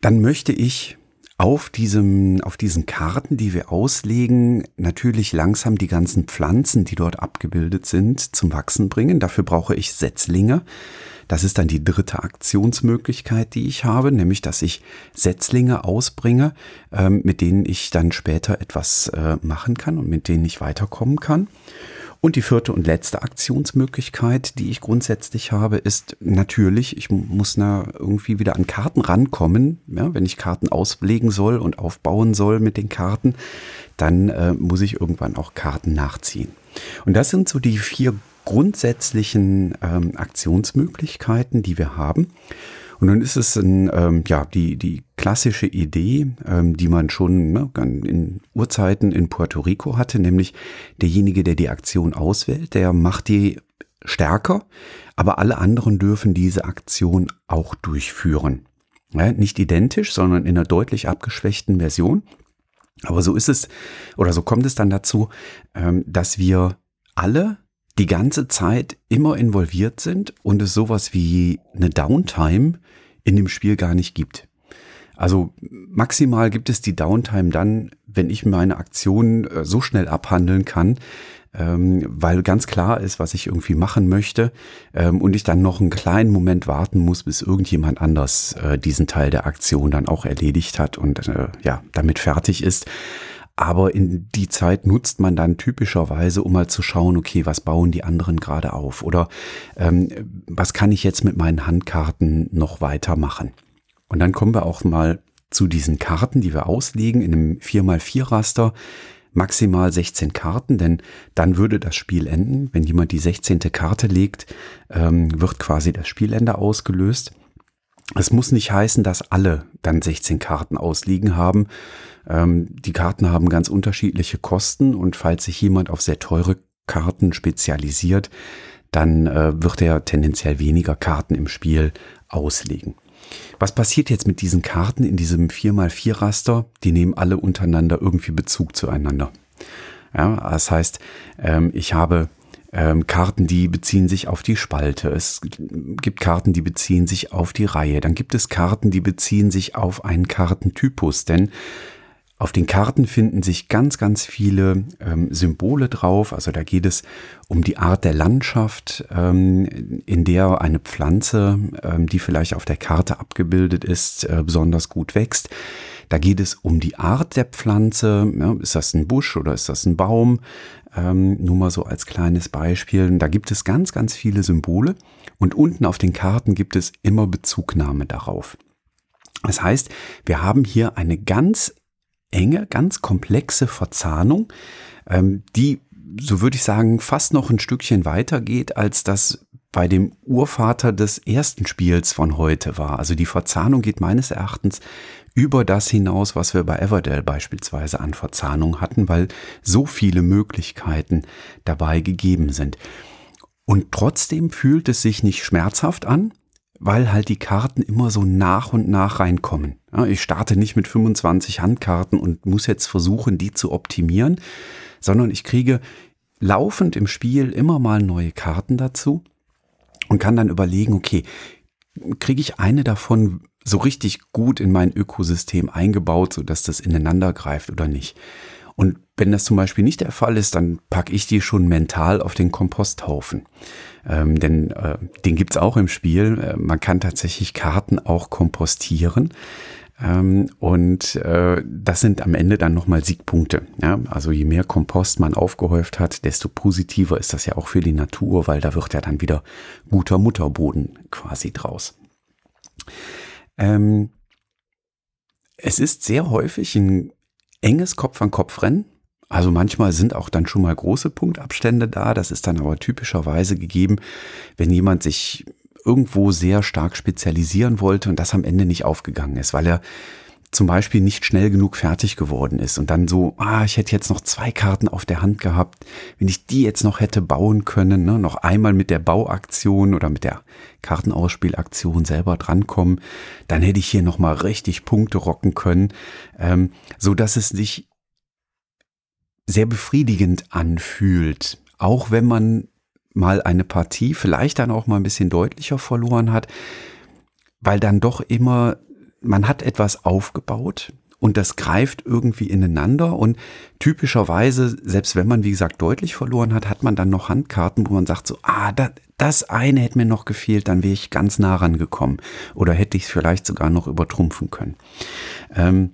dann möchte ich auf diesem, auf diesen Karten, die wir auslegen, natürlich langsam die ganzen Pflanzen, die dort abgebildet sind, zum Wachsen bringen. Dafür brauche ich Setzlinge. Das ist dann die dritte Aktionsmöglichkeit, die ich habe, nämlich dass ich Setzlinge ausbringe, ähm, mit denen ich dann später etwas äh, machen kann und mit denen ich weiterkommen kann. Und die vierte und letzte Aktionsmöglichkeit, die ich grundsätzlich habe, ist natürlich, ich muss na irgendwie wieder an Karten rankommen. Ja, wenn ich Karten auslegen soll und aufbauen soll mit den Karten, dann äh, muss ich irgendwann auch Karten nachziehen. Und das sind so die vier grundsätzlichen ähm, Aktionsmöglichkeiten, die wir haben. Und dann ist es ein, ähm, ja, die, die klassische Idee, ähm, die man schon ne, in Urzeiten in Puerto Rico hatte, nämlich derjenige, der die Aktion auswählt, der macht die stärker, aber alle anderen dürfen diese Aktion auch durchführen. Ja, nicht identisch, sondern in einer deutlich abgeschwächten Version. Aber so ist es, oder so kommt es dann dazu, ähm, dass wir alle die ganze Zeit immer involviert sind und es sowas wie eine Downtime in dem Spiel gar nicht gibt. Also maximal gibt es die Downtime dann, wenn ich meine Aktion äh, so schnell abhandeln kann, ähm, weil ganz klar ist, was ich irgendwie machen möchte ähm, und ich dann noch einen kleinen Moment warten muss, bis irgendjemand anders äh, diesen Teil der Aktion dann auch erledigt hat und äh, ja, damit fertig ist. Aber in die Zeit nutzt man dann typischerweise, um mal zu schauen, okay, was bauen die anderen gerade auf? Oder ähm, was kann ich jetzt mit meinen Handkarten noch weitermachen? Und dann kommen wir auch mal zu diesen Karten, die wir auslegen in einem 4x4 Raster. Maximal 16 Karten, denn dann würde das Spiel enden. Wenn jemand die 16. Karte legt, ähm, wird quasi das Spielende ausgelöst. Es muss nicht heißen, dass alle dann 16 Karten ausliegen haben. Ähm, die Karten haben ganz unterschiedliche Kosten und falls sich jemand auf sehr teure Karten spezialisiert, dann äh, wird er tendenziell weniger Karten im Spiel auslegen. Was passiert jetzt mit diesen Karten in diesem 4x4 Raster? Die nehmen alle untereinander irgendwie Bezug zueinander. Ja, das heißt, ähm, ich habe ähm, Karten, die beziehen sich auf die Spalte. Es gibt Karten, die beziehen sich auf die Reihe. Dann gibt es Karten, die beziehen sich auf einen Kartentypus. Denn auf den Karten finden sich ganz, ganz viele ähm, Symbole drauf. Also da geht es um die Art der Landschaft, ähm, in der eine Pflanze, ähm, die vielleicht auf der Karte abgebildet ist, äh, besonders gut wächst. Da geht es um die Art der Pflanze. Ja, ist das ein Busch oder ist das ein Baum? Ähm, nur mal so als kleines Beispiel. Da gibt es ganz, ganz viele Symbole. Und unten auf den Karten gibt es immer Bezugnahme darauf. Das heißt, wir haben hier eine ganz enge, ganz komplexe Verzahnung, ähm, die, so würde ich sagen, fast noch ein Stückchen weiter geht, als das bei dem Urvater des ersten Spiels von heute war. Also die Verzahnung geht meines Erachtens über das hinaus, was wir bei Everdell beispielsweise an Verzahnung hatten, weil so viele Möglichkeiten dabei gegeben sind. Und trotzdem fühlt es sich nicht schmerzhaft an, weil halt die Karten immer so nach und nach reinkommen. Ja, ich starte nicht mit 25 Handkarten und muss jetzt versuchen, die zu optimieren, sondern ich kriege laufend im Spiel immer mal neue Karten dazu und kann dann überlegen, okay, kriege ich eine davon so richtig gut in mein Ökosystem eingebaut, so dass das ineinander greift oder nicht. Und wenn das zum Beispiel nicht der Fall ist, dann packe ich die schon mental auf den Komposthaufen. Ähm, denn äh, den gibt's auch im Spiel. Äh, man kann tatsächlich Karten auch kompostieren. Ähm, und äh, das sind am Ende dann nochmal Siegpunkte. Ja? Also je mehr Kompost man aufgehäuft hat, desto positiver ist das ja auch für die Natur, weil da wird ja dann wieder guter Mutterboden quasi draus. Ähm, es ist sehr häufig ein enges Kopf-an-Kopf-Rennen. Also manchmal sind auch dann schon mal große Punktabstände da. Das ist dann aber typischerweise gegeben, wenn jemand sich irgendwo sehr stark spezialisieren wollte und das am Ende nicht aufgegangen ist, weil er zum Beispiel nicht schnell genug fertig geworden ist und dann so, ah, ich hätte jetzt noch zwei Karten auf der Hand gehabt, wenn ich die jetzt noch hätte bauen können, ne, noch einmal mit der Bauaktion oder mit der Kartenausspielaktion selber drankommen, dann hätte ich hier noch mal richtig Punkte rocken können, ähm, so dass es sich sehr befriedigend anfühlt, auch wenn man mal eine Partie vielleicht dann auch mal ein bisschen deutlicher verloren hat, weil dann doch immer man hat etwas aufgebaut und das greift irgendwie ineinander und typischerweise, selbst wenn man wie gesagt deutlich verloren hat, hat man dann noch Handkarten, wo man sagt so, ah, das, das eine hätte mir noch gefehlt, dann wäre ich ganz nah rangekommen oder hätte ich es vielleicht sogar noch übertrumpfen können. Ähm,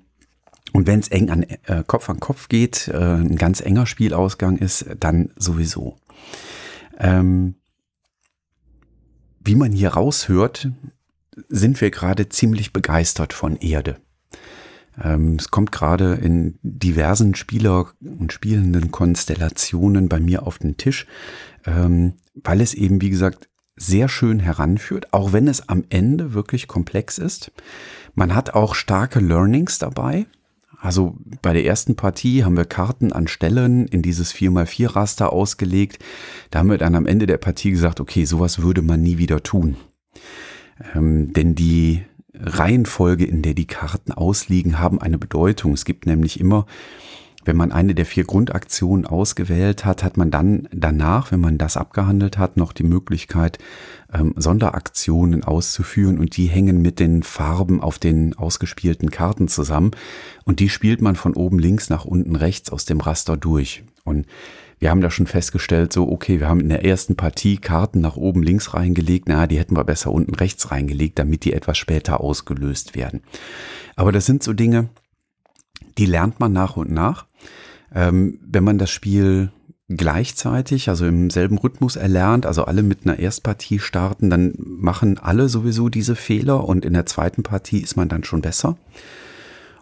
und wenn es eng an äh, Kopf an Kopf geht, äh, ein ganz enger Spielausgang ist, dann sowieso. Ähm, wie man hier raushört, sind wir gerade ziemlich begeistert von Erde. Ähm, es kommt gerade in diversen Spieler- und spielenden Konstellationen bei mir auf den Tisch, ähm, weil es eben, wie gesagt, sehr schön heranführt, auch wenn es am Ende wirklich komplex ist. Man hat auch starke Learnings dabei. Also bei der ersten Partie haben wir Karten an Stellen in dieses 4x4-Raster ausgelegt. Da haben wir dann am Ende der Partie gesagt, okay, sowas würde man nie wieder tun. Ähm, denn die Reihenfolge, in der die Karten ausliegen, haben eine Bedeutung. Es gibt nämlich immer, wenn man eine der vier Grundaktionen ausgewählt hat, hat man dann danach, wenn man das abgehandelt hat, noch die Möglichkeit, ähm, Sonderaktionen auszuführen und die hängen mit den Farben auf den ausgespielten Karten zusammen und die spielt man von oben links nach unten rechts aus dem Raster durch. Und wir haben da schon festgestellt, so, okay, wir haben in der ersten Partie Karten nach oben links reingelegt, na, die hätten wir besser unten rechts reingelegt, damit die etwas später ausgelöst werden. Aber das sind so Dinge, die lernt man nach und nach. Ähm, wenn man das Spiel gleichzeitig, also im selben Rhythmus erlernt, also alle mit einer Erstpartie starten, dann machen alle sowieso diese Fehler und in der zweiten Partie ist man dann schon besser.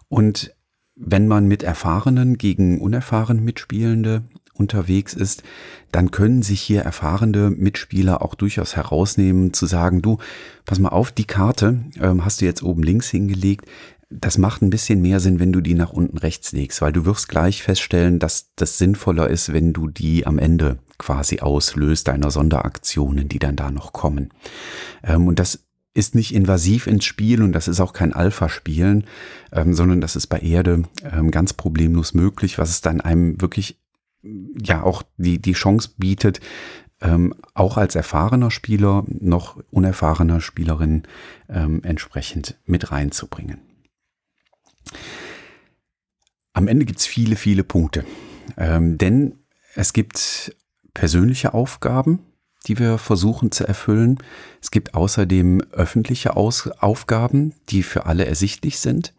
Und wenn man mit Erfahrenen gegen unerfahren Mitspielende unterwegs ist, dann können sich hier erfahrene Mitspieler auch durchaus herausnehmen, zu sagen, du, pass mal auf, die Karte ähm, hast du jetzt oben links hingelegt, das macht ein bisschen mehr Sinn, wenn du die nach unten rechts legst, weil du wirst gleich feststellen, dass das sinnvoller ist, wenn du die am Ende quasi auslöst, deiner Sonderaktionen, die dann da noch kommen. Ähm, und das ist nicht invasiv ins Spiel und das ist auch kein Alpha-Spielen, ähm, sondern das ist bei Erde ähm, ganz problemlos möglich, was es dann einem wirklich ja auch die, die Chance bietet, ähm, auch als erfahrener Spieler noch unerfahrener Spielerin ähm, entsprechend mit reinzubringen. Am Ende gibt es viele, viele Punkte, ähm, denn es gibt persönliche Aufgaben, die wir versuchen zu erfüllen. Es gibt außerdem öffentliche Aus Aufgaben, die für alle ersichtlich sind.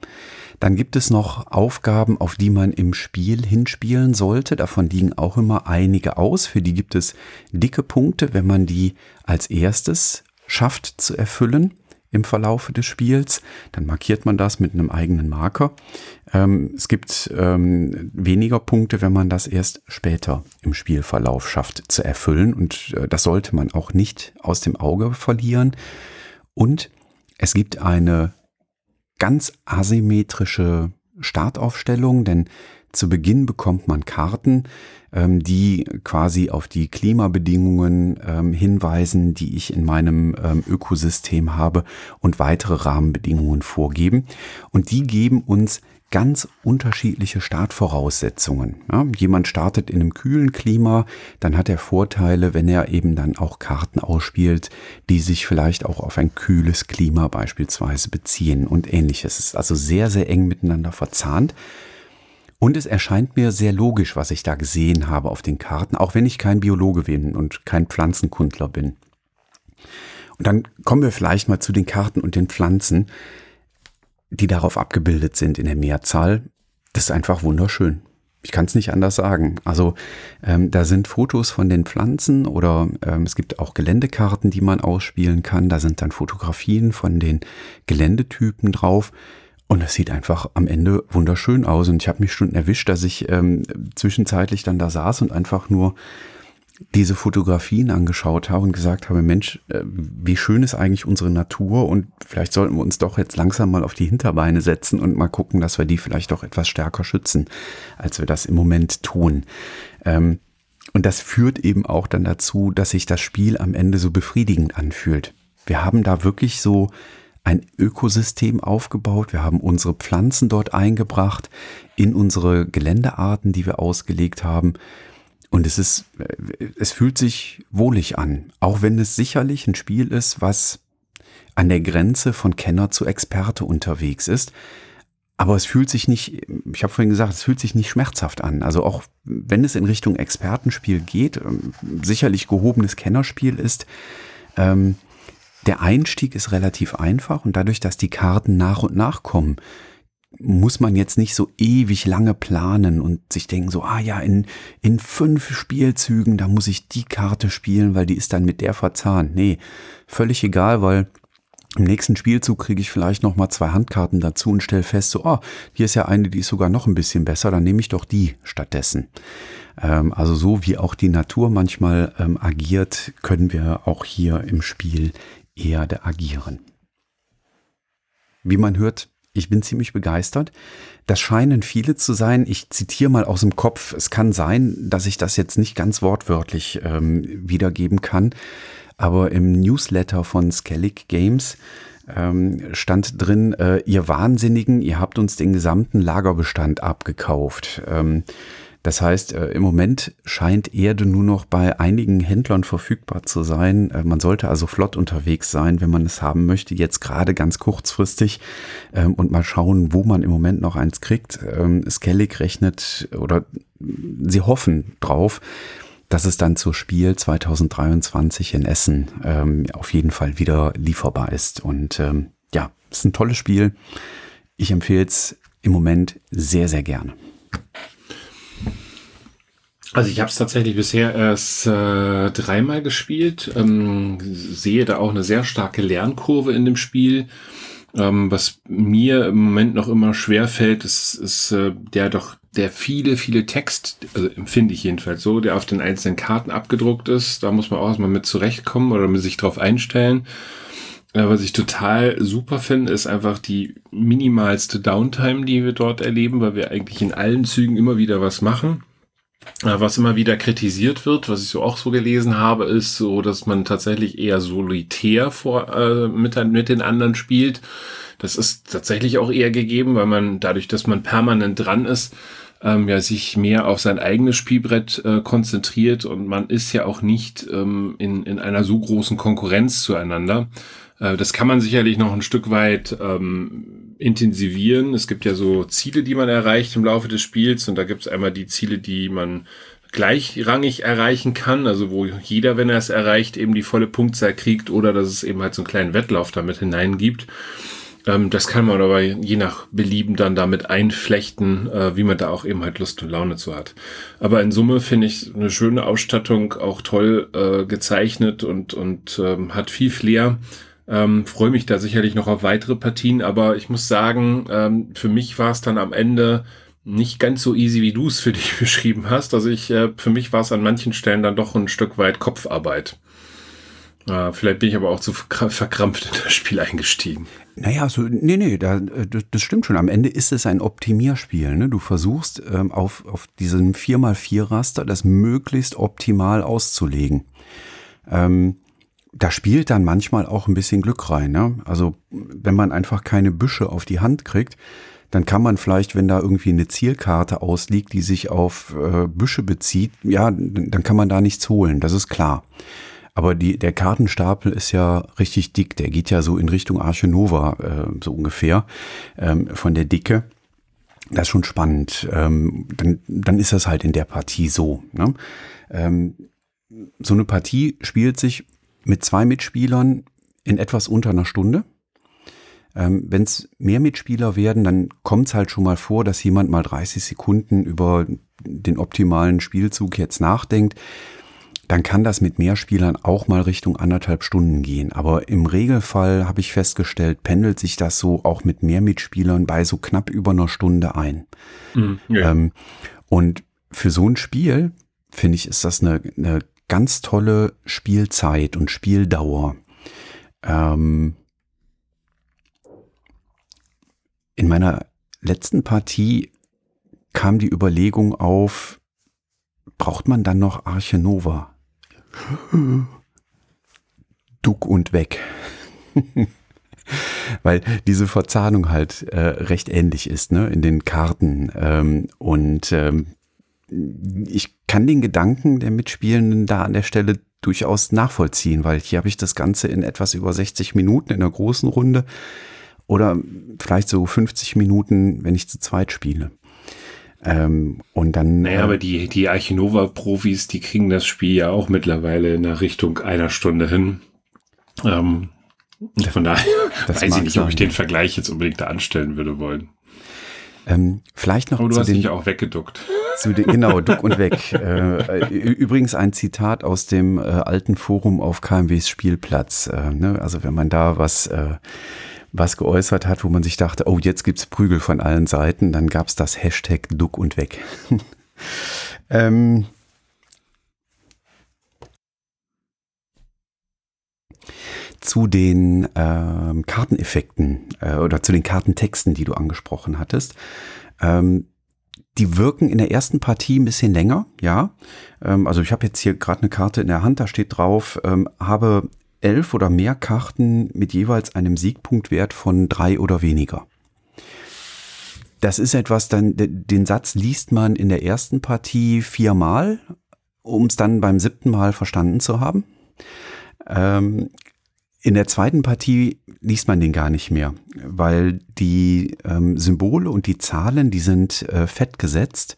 Dann gibt es noch Aufgaben, auf die man im Spiel hinspielen sollte. Davon liegen auch immer einige aus. Für die gibt es dicke Punkte, wenn man die als erstes schafft zu erfüllen im Verlaufe des Spiels. Dann markiert man das mit einem eigenen Marker. Ähm, es gibt ähm, weniger Punkte, wenn man das erst später im Spielverlauf schafft zu erfüllen. Und äh, das sollte man auch nicht aus dem Auge verlieren. Und es gibt eine ganz asymmetrische Startaufstellung, denn zu Beginn bekommt man Karten, ähm, die quasi auf die Klimabedingungen ähm, hinweisen, die ich in meinem ähm, Ökosystem habe und weitere Rahmenbedingungen vorgeben. Und die geben uns ganz unterschiedliche Startvoraussetzungen. Ja, jemand startet in einem kühlen Klima, dann hat er Vorteile, wenn er eben dann auch Karten ausspielt, die sich vielleicht auch auf ein kühles Klima beispielsweise beziehen und ähnliches. Es ist also sehr, sehr eng miteinander verzahnt. Und es erscheint mir sehr logisch, was ich da gesehen habe auf den Karten, auch wenn ich kein Biologe bin und kein Pflanzenkundler bin. Und dann kommen wir vielleicht mal zu den Karten und den Pflanzen die darauf abgebildet sind in der Mehrzahl, das ist einfach wunderschön. Ich kann es nicht anders sagen. Also ähm, da sind Fotos von den Pflanzen oder ähm, es gibt auch Geländekarten, die man ausspielen kann. Da sind dann Fotografien von den Geländetypen drauf. Und es sieht einfach am Ende wunderschön aus. Und ich habe mich schon erwischt, dass ich ähm, zwischenzeitlich dann da saß und einfach nur diese Fotografien angeschaut habe und gesagt habe, Mensch, äh, wie schön ist eigentlich unsere Natur und vielleicht sollten wir uns doch jetzt langsam mal auf die Hinterbeine setzen und mal gucken, dass wir die vielleicht doch etwas stärker schützen, als wir das im Moment tun. Ähm, und das führt eben auch dann dazu, dass sich das Spiel am Ende so befriedigend anfühlt. Wir haben da wirklich so ein Ökosystem aufgebaut. Wir haben unsere Pflanzen dort eingebracht in unsere Geländearten, die wir ausgelegt haben. Und es ist, es fühlt sich wohlig an, auch wenn es sicherlich ein Spiel ist, was an der Grenze von Kenner zu Experte unterwegs ist. aber es fühlt sich nicht, ich habe vorhin gesagt, es fühlt sich nicht schmerzhaft an. Also auch wenn es in Richtung Expertenspiel geht, ähm, sicherlich gehobenes Kennerspiel ist, ähm, der Einstieg ist relativ einfach und dadurch, dass die Karten nach und nach kommen, muss man jetzt nicht so ewig lange planen und sich denken so, ah ja, in, in fünf Spielzügen, da muss ich die Karte spielen, weil die ist dann mit der verzahnt. Nee, völlig egal, weil im nächsten Spielzug kriege ich vielleicht noch mal zwei Handkarten dazu und stelle fest, so, oh, hier ist ja eine, die ist sogar noch ein bisschen besser, dann nehme ich doch die stattdessen. Ähm, also so wie auch die Natur manchmal ähm, agiert, können wir auch hier im Spiel Erde agieren. Wie man hört, ich bin ziemlich begeistert. Das scheinen viele zu sein. Ich zitiere mal aus dem Kopf. Es kann sein, dass ich das jetzt nicht ganz wortwörtlich ähm, wiedergeben kann. Aber im Newsletter von Skellig Games ähm, stand drin, äh, ihr Wahnsinnigen, ihr habt uns den gesamten Lagerbestand abgekauft. Ähm, das heißt, äh, im Moment scheint Erde nur noch bei einigen Händlern verfügbar zu sein. Äh, man sollte also flott unterwegs sein, wenn man es haben möchte. Jetzt gerade ganz kurzfristig ähm, und mal schauen, wo man im Moment noch eins kriegt. Ähm, Skellig rechnet oder sie hoffen drauf, dass es dann zur Spiel 2023 in Essen ähm, auf jeden Fall wieder lieferbar ist. Und ähm, ja, es ist ein tolles Spiel. Ich empfehle es im Moment sehr, sehr gerne. Also ich habe es tatsächlich bisher erst äh, dreimal gespielt, ähm, sehe da auch eine sehr starke Lernkurve in dem Spiel. Ähm, was mir im Moment noch immer schwer fällt, ist, ist äh, der doch der viele, viele Text, also empfinde ich jedenfalls so, der auf den einzelnen Karten abgedruckt ist. Da muss man auch erstmal mit zurechtkommen oder mit sich drauf einstellen. Äh, was ich total super finde, ist einfach die minimalste Downtime, die wir dort erleben, weil wir eigentlich in allen Zügen immer wieder was machen. Äh, was immer wieder kritisiert wird, was ich so auch so gelesen habe, ist so, dass man tatsächlich eher solitär vor, äh, mit, mit den anderen spielt. Das ist tatsächlich auch eher gegeben, weil man dadurch, dass man permanent dran ist, ähm, ja sich mehr auf sein eigenes Spielbrett äh, konzentriert und man ist ja auch nicht ähm, in, in einer so großen Konkurrenz zueinander. Äh, das kann man sicherlich noch ein Stück weit ähm, intensivieren. Es gibt ja so Ziele, die man erreicht im Laufe des Spiels und da gibt es einmal die Ziele, die man gleichrangig erreichen kann, also wo jeder, wenn er es erreicht, eben die volle Punktzahl kriegt oder dass es eben halt so einen kleinen Wettlauf damit hineingibt. Ähm, das kann man aber je nach Belieben dann damit einflechten, äh, wie man da auch eben halt Lust und Laune zu hat. Aber in Summe finde ich eine schöne Ausstattung, auch toll äh, gezeichnet und, und ähm, hat viel Flair. Ähm, Freue mich da sicherlich noch auf weitere Partien, aber ich muss sagen, ähm, für mich war es dann am Ende nicht ganz so easy, wie du es für dich beschrieben hast. Also ich, äh, für mich war es an manchen Stellen dann doch ein Stück weit Kopfarbeit. Äh, vielleicht bin ich aber auch zu verkrampft in das Spiel eingestiegen. Naja, so, nee, nee, da, äh, das stimmt schon. Am Ende ist es ein Optimierspiel. Ne? Du versuchst ähm, auf, auf diesem 4x4-Raster das möglichst optimal auszulegen. Ähm, da spielt dann manchmal auch ein bisschen Glück rein. Ne? Also wenn man einfach keine Büsche auf die Hand kriegt, dann kann man vielleicht, wenn da irgendwie eine Zielkarte ausliegt, die sich auf äh, Büsche bezieht, ja, dann kann man da nichts holen, das ist klar. Aber die, der Kartenstapel ist ja richtig dick. Der geht ja so in Richtung Arche Nova, äh, so ungefähr, ähm, von der Dicke. Das ist schon spannend. Ähm, dann, dann ist das halt in der Partie so. Ne? Ähm, so eine Partie spielt sich mit zwei Mitspielern in etwas unter einer Stunde. Ähm, Wenn es mehr Mitspieler werden, dann kommt es halt schon mal vor, dass jemand mal 30 Sekunden über den optimalen Spielzug jetzt nachdenkt. Dann kann das mit mehr Spielern auch mal Richtung anderthalb Stunden gehen. Aber im Regelfall habe ich festgestellt, pendelt sich das so auch mit mehr Mitspielern bei so knapp über einer Stunde ein. Mhm, ja. ähm, und für so ein Spiel, finde ich, ist das eine, eine ganz tolle Spielzeit und Spieldauer. Ähm, in meiner letzten Partie kam die Überlegung auf, braucht man dann noch Arche Nova? Duck und weg. Weil diese Verzahnung halt äh, recht ähnlich ist, ne, in den Karten. Ähm, und ähm, ich kann den Gedanken der Mitspielenden da an der Stelle durchaus nachvollziehen, weil hier habe ich das Ganze in etwas über 60 Minuten in einer großen Runde oder vielleicht so 50 Minuten, wenn ich zu zweit spiele. Ähm, und dann. Naja, äh, aber die, die Archinova-Profis, die kriegen das Spiel ja auch mittlerweile in der Richtung einer Stunde hin. Ähm, von daher weiß ich nicht, sein, ob ich den Vergleich jetzt unbedingt da anstellen würde wollen. Ähm, vielleicht noch Aber du hast den, dich ja auch weggeduckt. Zu den, genau, duck und weg. Äh, übrigens ein Zitat aus dem äh, alten Forum auf KMWs Spielplatz. Äh, ne? Also wenn man da was, äh, was geäußert hat, wo man sich dachte, oh, jetzt gibt's Prügel von allen Seiten, dann gab's das Hashtag duck und weg. ähm, zu den ähm, Karteneffekten äh, oder zu den Kartentexten, die du angesprochen hattest. Ähm, die wirken in der ersten Partie ein bisschen länger, ja. Ähm, also ich habe jetzt hier gerade eine Karte in der Hand, da steht drauf, ähm, habe elf oder mehr Karten mit jeweils einem Siegpunktwert von drei oder weniger. Das ist etwas, dann den Satz liest man in der ersten Partie viermal, um es dann beim siebten Mal verstanden zu haben. Ähm, in der zweiten Partie liest man den gar nicht mehr, weil die ähm, Symbole und die Zahlen, die sind äh, fett gesetzt,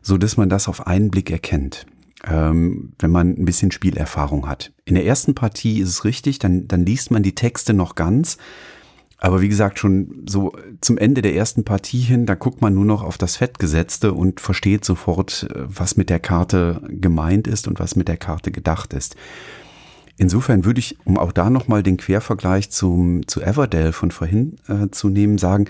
so dass man das auf einen Blick erkennt, ähm, wenn man ein bisschen Spielerfahrung hat. In der ersten Partie ist es richtig, dann, dann liest man die Texte noch ganz, aber wie gesagt, schon so zum Ende der ersten Partie hin, da guckt man nur noch auf das Fettgesetzte und versteht sofort, äh, was mit der Karte gemeint ist und was mit der Karte gedacht ist. Insofern würde ich, um auch da nochmal den Quervergleich zum, zu Everdell von vorhin äh, zu nehmen, sagen,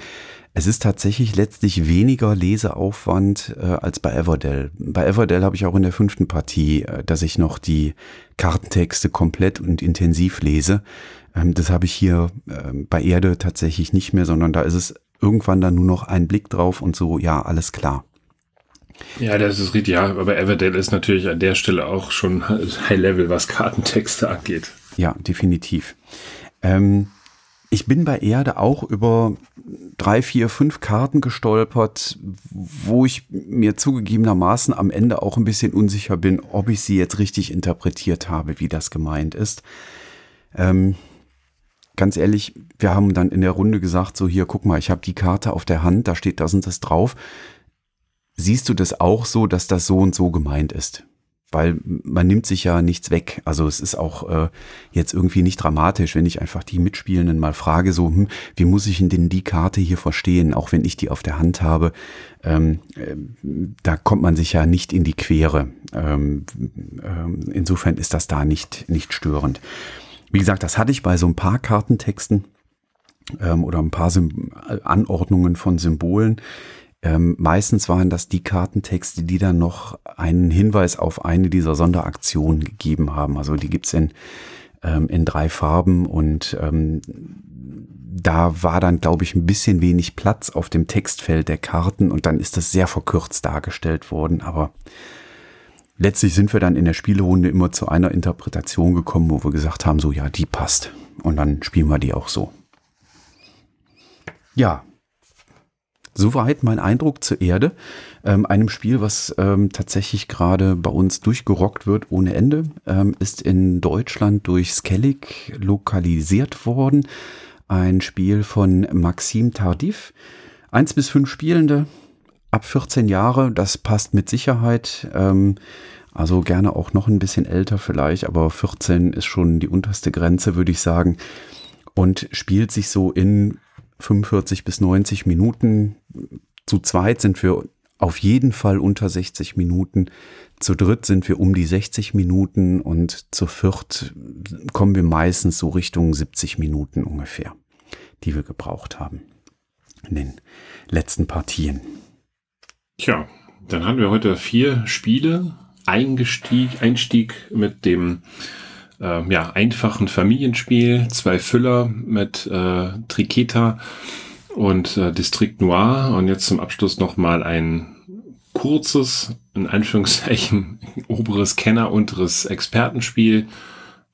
es ist tatsächlich letztlich weniger Leseaufwand äh, als bei Everdell. Bei Everdell habe ich auch in der fünften Partie, äh, dass ich noch die Kartentexte komplett und intensiv lese. Ähm, das habe ich hier äh, bei Erde tatsächlich nicht mehr, sondern da ist es irgendwann dann nur noch ein Blick drauf und so, ja, alles klar. Ja, das ist richtig. Ja, aber Everdale ist natürlich an der Stelle auch schon High Level, was Kartentexte angeht. Ja, definitiv. Ähm, ich bin bei Erde auch über drei, vier, fünf Karten gestolpert, wo ich mir zugegebenermaßen am Ende auch ein bisschen unsicher bin, ob ich sie jetzt richtig interpretiert habe, wie das gemeint ist. Ähm, ganz ehrlich, wir haben dann in der Runde gesagt, so hier, guck mal, ich habe die Karte auf der Hand, da steht das und das drauf. Siehst du das auch so, dass das so und so gemeint ist? Weil man nimmt sich ja nichts weg. Also es ist auch äh, jetzt irgendwie nicht dramatisch, wenn ich einfach die Mitspielenden mal frage, so, hm, wie muss ich denn die Karte hier verstehen, auch wenn ich die auf der Hand habe. Ähm, äh, da kommt man sich ja nicht in die Quere. Ähm, äh, insofern ist das da nicht, nicht störend. Wie gesagt, das hatte ich bei so ein paar Kartentexten ähm, oder ein paar Sym Anordnungen von Symbolen. Ähm, meistens waren das die Kartentexte, die dann noch einen Hinweis auf eine dieser Sonderaktionen gegeben haben. Also die gibt's in, ähm, in drei Farben und ähm, da war dann, glaube ich, ein bisschen wenig Platz auf dem Textfeld der Karten und dann ist das sehr verkürzt dargestellt worden. Aber letztlich sind wir dann in der Spielerunde immer zu einer Interpretation gekommen, wo wir gesagt haben, so ja, die passt. Und dann spielen wir die auch so. Ja, Soweit mein Eindruck zur Erde, ähm, einem Spiel, was ähm, tatsächlich gerade bei uns durchgerockt wird ohne Ende, ähm, ist in Deutschland durch Skellig lokalisiert worden. Ein Spiel von Maxim Tardif. Eins bis fünf Spielende, ab 14 Jahre, das passt mit Sicherheit. Ähm, also gerne auch noch ein bisschen älter vielleicht, aber 14 ist schon die unterste Grenze, würde ich sagen. Und spielt sich so in 45 bis 90 Minuten. Zu zweit sind wir auf jeden Fall unter 60 Minuten. Zu dritt sind wir um die 60 Minuten und zu viert kommen wir meistens so Richtung 70 Minuten ungefähr, die wir gebraucht haben in den letzten Partien. Tja, dann hatten wir heute vier Spiele. Eingestieg, Einstieg mit dem äh, ja, einfachen Familienspiel, zwei Füller mit äh, Triketa und äh, District Noir und jetzt zum Abschluss nochmal ein kurzes, in Anführungszeichen, oberes Kenner, unteres Expertenspiel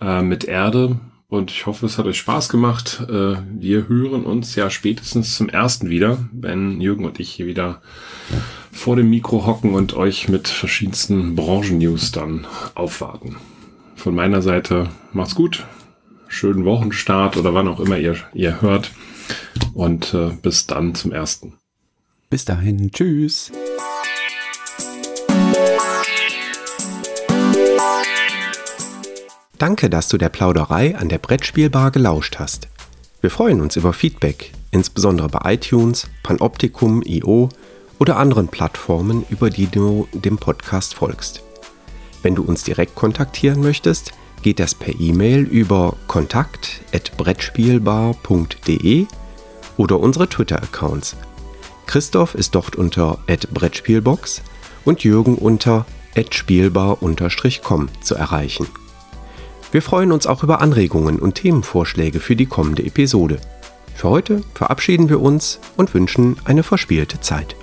äh, mit Erde. Und ich hoffe, es hat euch Spaß gemacht. Äh, wir hören uns ja spätestens zum ersten wieder, wenn Jürgen und ich hier wieder vor dem Mikro hocken und euch mit verschiedensten Branchen-News dann aufwarten von meiner Seite macht's gut. Schönen Wochenstart oder wann auch immer ihr, ihr hört. Und äh, bis dann zum ersten. Bis dahin, tschüss. Danke, dass du der Plauderei an der Brettspielbar gelauscht hast. Wir freuen uns über Feedback, insbesondere bei iTunes, Panoptikum, IO oder anderen Plattformen, über die du dem Podcast folgst. Wenn du uns direkt kontaktieren möchtest, geht das per E-Mail über kontakt@brettspielbar.de oder unsere Twitter-Accounts. Christoph ist dort unter @brettspielbox und Jürgen unter @spielbar_com zu erreichen. Wir freuen uns auch über Anregungen und Themenvorschläge für die kommende Episode. Für heute verabschieden wir uns und wünschen eine verspielte Zeit.